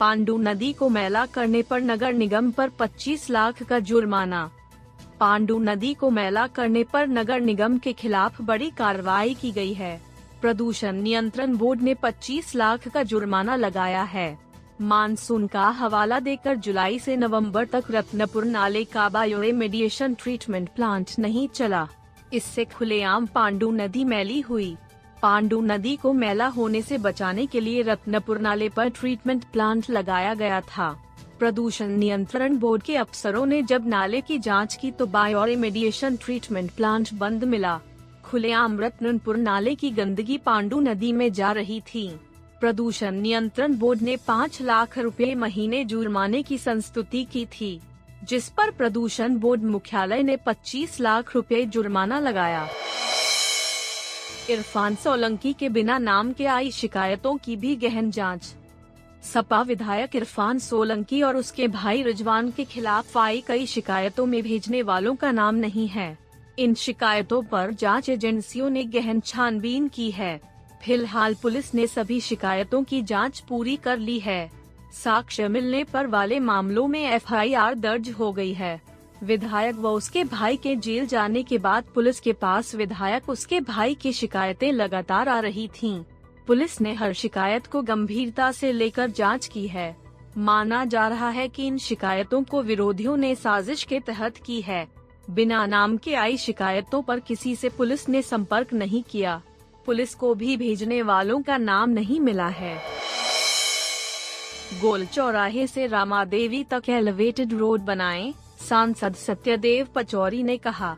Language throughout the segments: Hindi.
पांडु नदी को मैला करने पर नगर निगम पर 25 लाख का जुर्माना। पांडु नदी को मैला करने पर नगर निगम के खिलाफ बड़ी कार्रवाई की गई है। प्रदूषण नियंत्रण बोर्ड ने 25 लाख का जुर्माना लगाया है। मानसून का हवाला देकर जुलाई से नवंबर तक रत्नपुर नाले का बायोरेमेडिएशन ट्रीटमेंट प्लांट नहीं चला। इससे खुलेआम पांडु नदी मैली हुई। पांडु नदी को मैला होने से बचाने के लिए रत्नपुर नाले पर ट्रीटमेंट प्लांट लगाया गया था। प्रदूषण नियंत्रण बोर्ड के अफसरों ने जब नाले की जाँच की तो बायो रेमेडिएशन ट्रीटमेंट प्लांट बंद मिला। खुलेआम रत्नपुर नाले की गंदगी पांडु नदी में जा रही थी। प्रदूषण नियंत्रण बोर्ड ने पाँच लाख रुपए महीने जुर्माने की संस्तुति की थी, जिस पर प्रदूषण बोर्ड मुख्यालय ने 25 लाख रुपए जुर्माना लगाया। इरफान सोलंकी के बिना नाम के आई शिकायतों की भी गहन जाँच। सपा विधायक इरफान सोलंकी और उसके भाई रिजवान के खिलाफ आई कई शिकायतों में भेजने वालों का नाम नहीं है। इन शिकायतों पर जाँच एजेंसियों ने गहन छानबीन की है। फ़िलहाल पुलिस ने सभी शिकायतों की जाँच पूरी कर ली है। साक्ष्य मिलने पर वाले मामलों में एफआईआर दर्ज हो गई है। विधायक व उसके भाई के जेल जाने के बाद पुलिस के पास विधायक उसके भाई की शिकायतें लगातार आ रही थीं। पुलिस ने हर शिकायत को गंभीरता से लेकर जाँच की है। माना जा रहा है कि इन शिकायतों को विरोधियों ने साजिश के तहत की है। बिना नाम के आई शिकायतों पर किसी से पुलिस ने संपर्क नहीं किया। पुलिस को भी भेजने वालों का नाम नहीं मिला है। गोल चौराहे से रामा देवी तक एलिवेटेड रोड बनाएँ, सांसद सत्यदेव पचौरी ने कहा,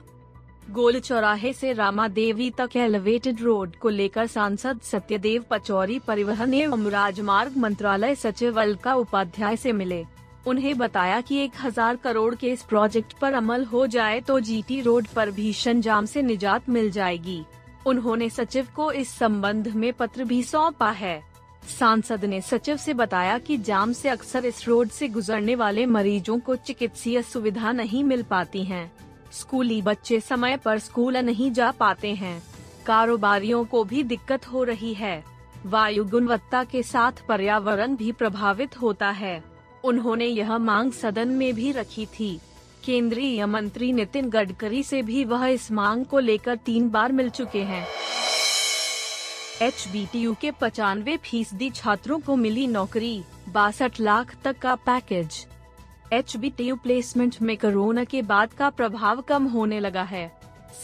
गोल चौराहे से रामा देवी तक एलिवेटेड रोड को लेकर सांसद सत्यदेव पचौरी परिवहन एवं राजमार्ग मंत्रालय सचिव अलका उपाध्याय से मिले। उन्हें बताया कि एक हज़ार करोड़ के इस प्रोजेक्ट पर अमल हो जाए तो जीटी रोड पर भीषण जाम से निजात मिल जाएगी। उन्होंने सचिव को इस संबंध में पत्र भी सौंपा है। सांसद ने सचिव से बताया कि जाम से अक्सर इस रोड से गुजरने वाले मरीजों को चिकित्सीय सुविधा नहीं मिल पाती हैं। स्कूली बच्चे समय पर स्कूल नहीं जा पाते हैं। कारोबारियों को भी दिक्कत हो रही है। वायु गुणवत्ता के साथ पर्यावरण भी प्रभावित होता है। उन्होंने यह मांग सदन में भी रखी थी। केंद्रीय मंत्री नितिन गडकरी से भी वह इस मांग को लेकर तीन बार मिल चुके हैं। एच के पचानवे फ़ीसदी छात्रों को मिली नौकरी, बासठ लाख तक का पैकेज। एच प्लेसमेंट में कोरोना के बाद का प्रभाव कम होने लगा है।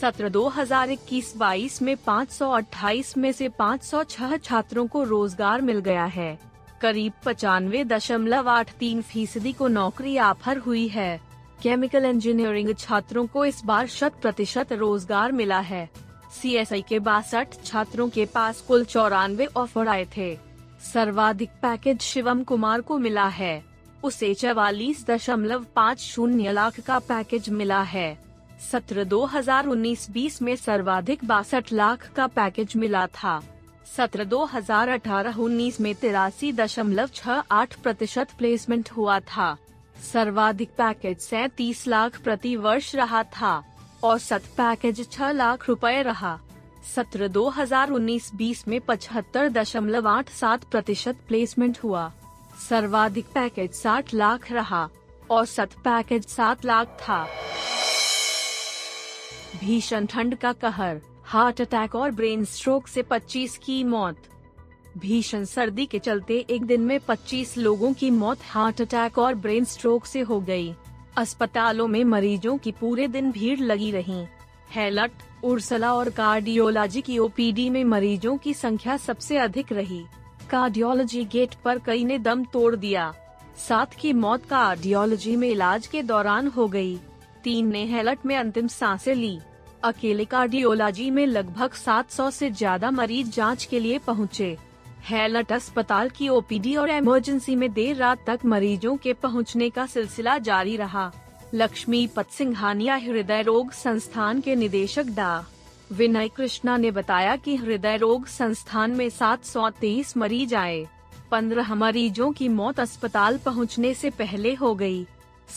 सत्र 2021-22 में 528 में से 506 छात्रों को रोज़गार मिल गया है। करीब पचानवे दशमलव आठ तीन फ़ीसदी को नौकरी ऑफ़र हुई है। केमिकल इंजीनियरिंग छात्रों को इस बार शत प्रतिशत रोज़गार मिला है। सीएसआई के बासठ छात्रों के पास कुल चौरानवे ऑफ़र आए थे। सर्वाधिक पैकेज शिवम कुमार को मिला है। उसे चवालीस दशमलव पाँच शून्य लाख का पैकेज मिला है। सत्र 2019-20 में सर्वाधिक बासठ लाख का पैकेज मिला था। सत्र 2018-19 में तिरासी दशमलव छह आठ प्रतिशत प्लेसमेंट हुआ था। सर्वाधिक पैकेज सैतीस लाख प्रति वर्ष रहा था। औसत पैकेज छह लाख रुपए रहा। सत्र 2019-20 में पचहत्तर दशमलव आठ सात प्रतिशत प्लेसमेंट हुआ। सर्वाधिक पैकेज साठ लाख रहा। औसत पैकेज सात लाख था। भीषण ठंड का कहर, हार्ट अटैक और ब्रेन स्ट्रोक से 25 की मौत। भीषण सर्दी के चलते एक दिन में 25 लोगों की मौत, हार्ट अटैक और ब्रेन स्ट्रोक से हो गई। अस्पतालों में मरीजों की पूरे दिन भीड़ लगी रही हेलट, उर्सला और कार्डियोलॉजी की ओपीडी में मरीजों की संख्या सबसे अधिक रही कार्डियोलॉजी गेट पर कई ने दम तोड़ दिया सात की मौत कार्डियोलॉजी में इलाज के दौरान हो गई। तीन ने हेलट में अंतिम साँसें ली अकेले कार्डियोलॉजी में लगभग 700 से ज़्यादा मरीज़ जाँच के लिए पहुँचे। हैलट अस्पताल की ओपीडी और इमरजेंसी में देर रात तक मरीजों के पहुँचने का सिलसिला जारी रहा। लक्ष्मीपत सिंघानिया हृदय रोग संस्थान के निदेशक डा। विनय कृष्णा ने बताया कि हृदय रोग संस्थान में सात सौ तेईस मरीज़ आए। पंद्रह मरीजों की मौत अस्पताल पहुँचने से पहले हो गई।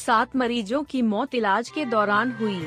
सात मरीजों की मौत इलाज के दौरान हुई।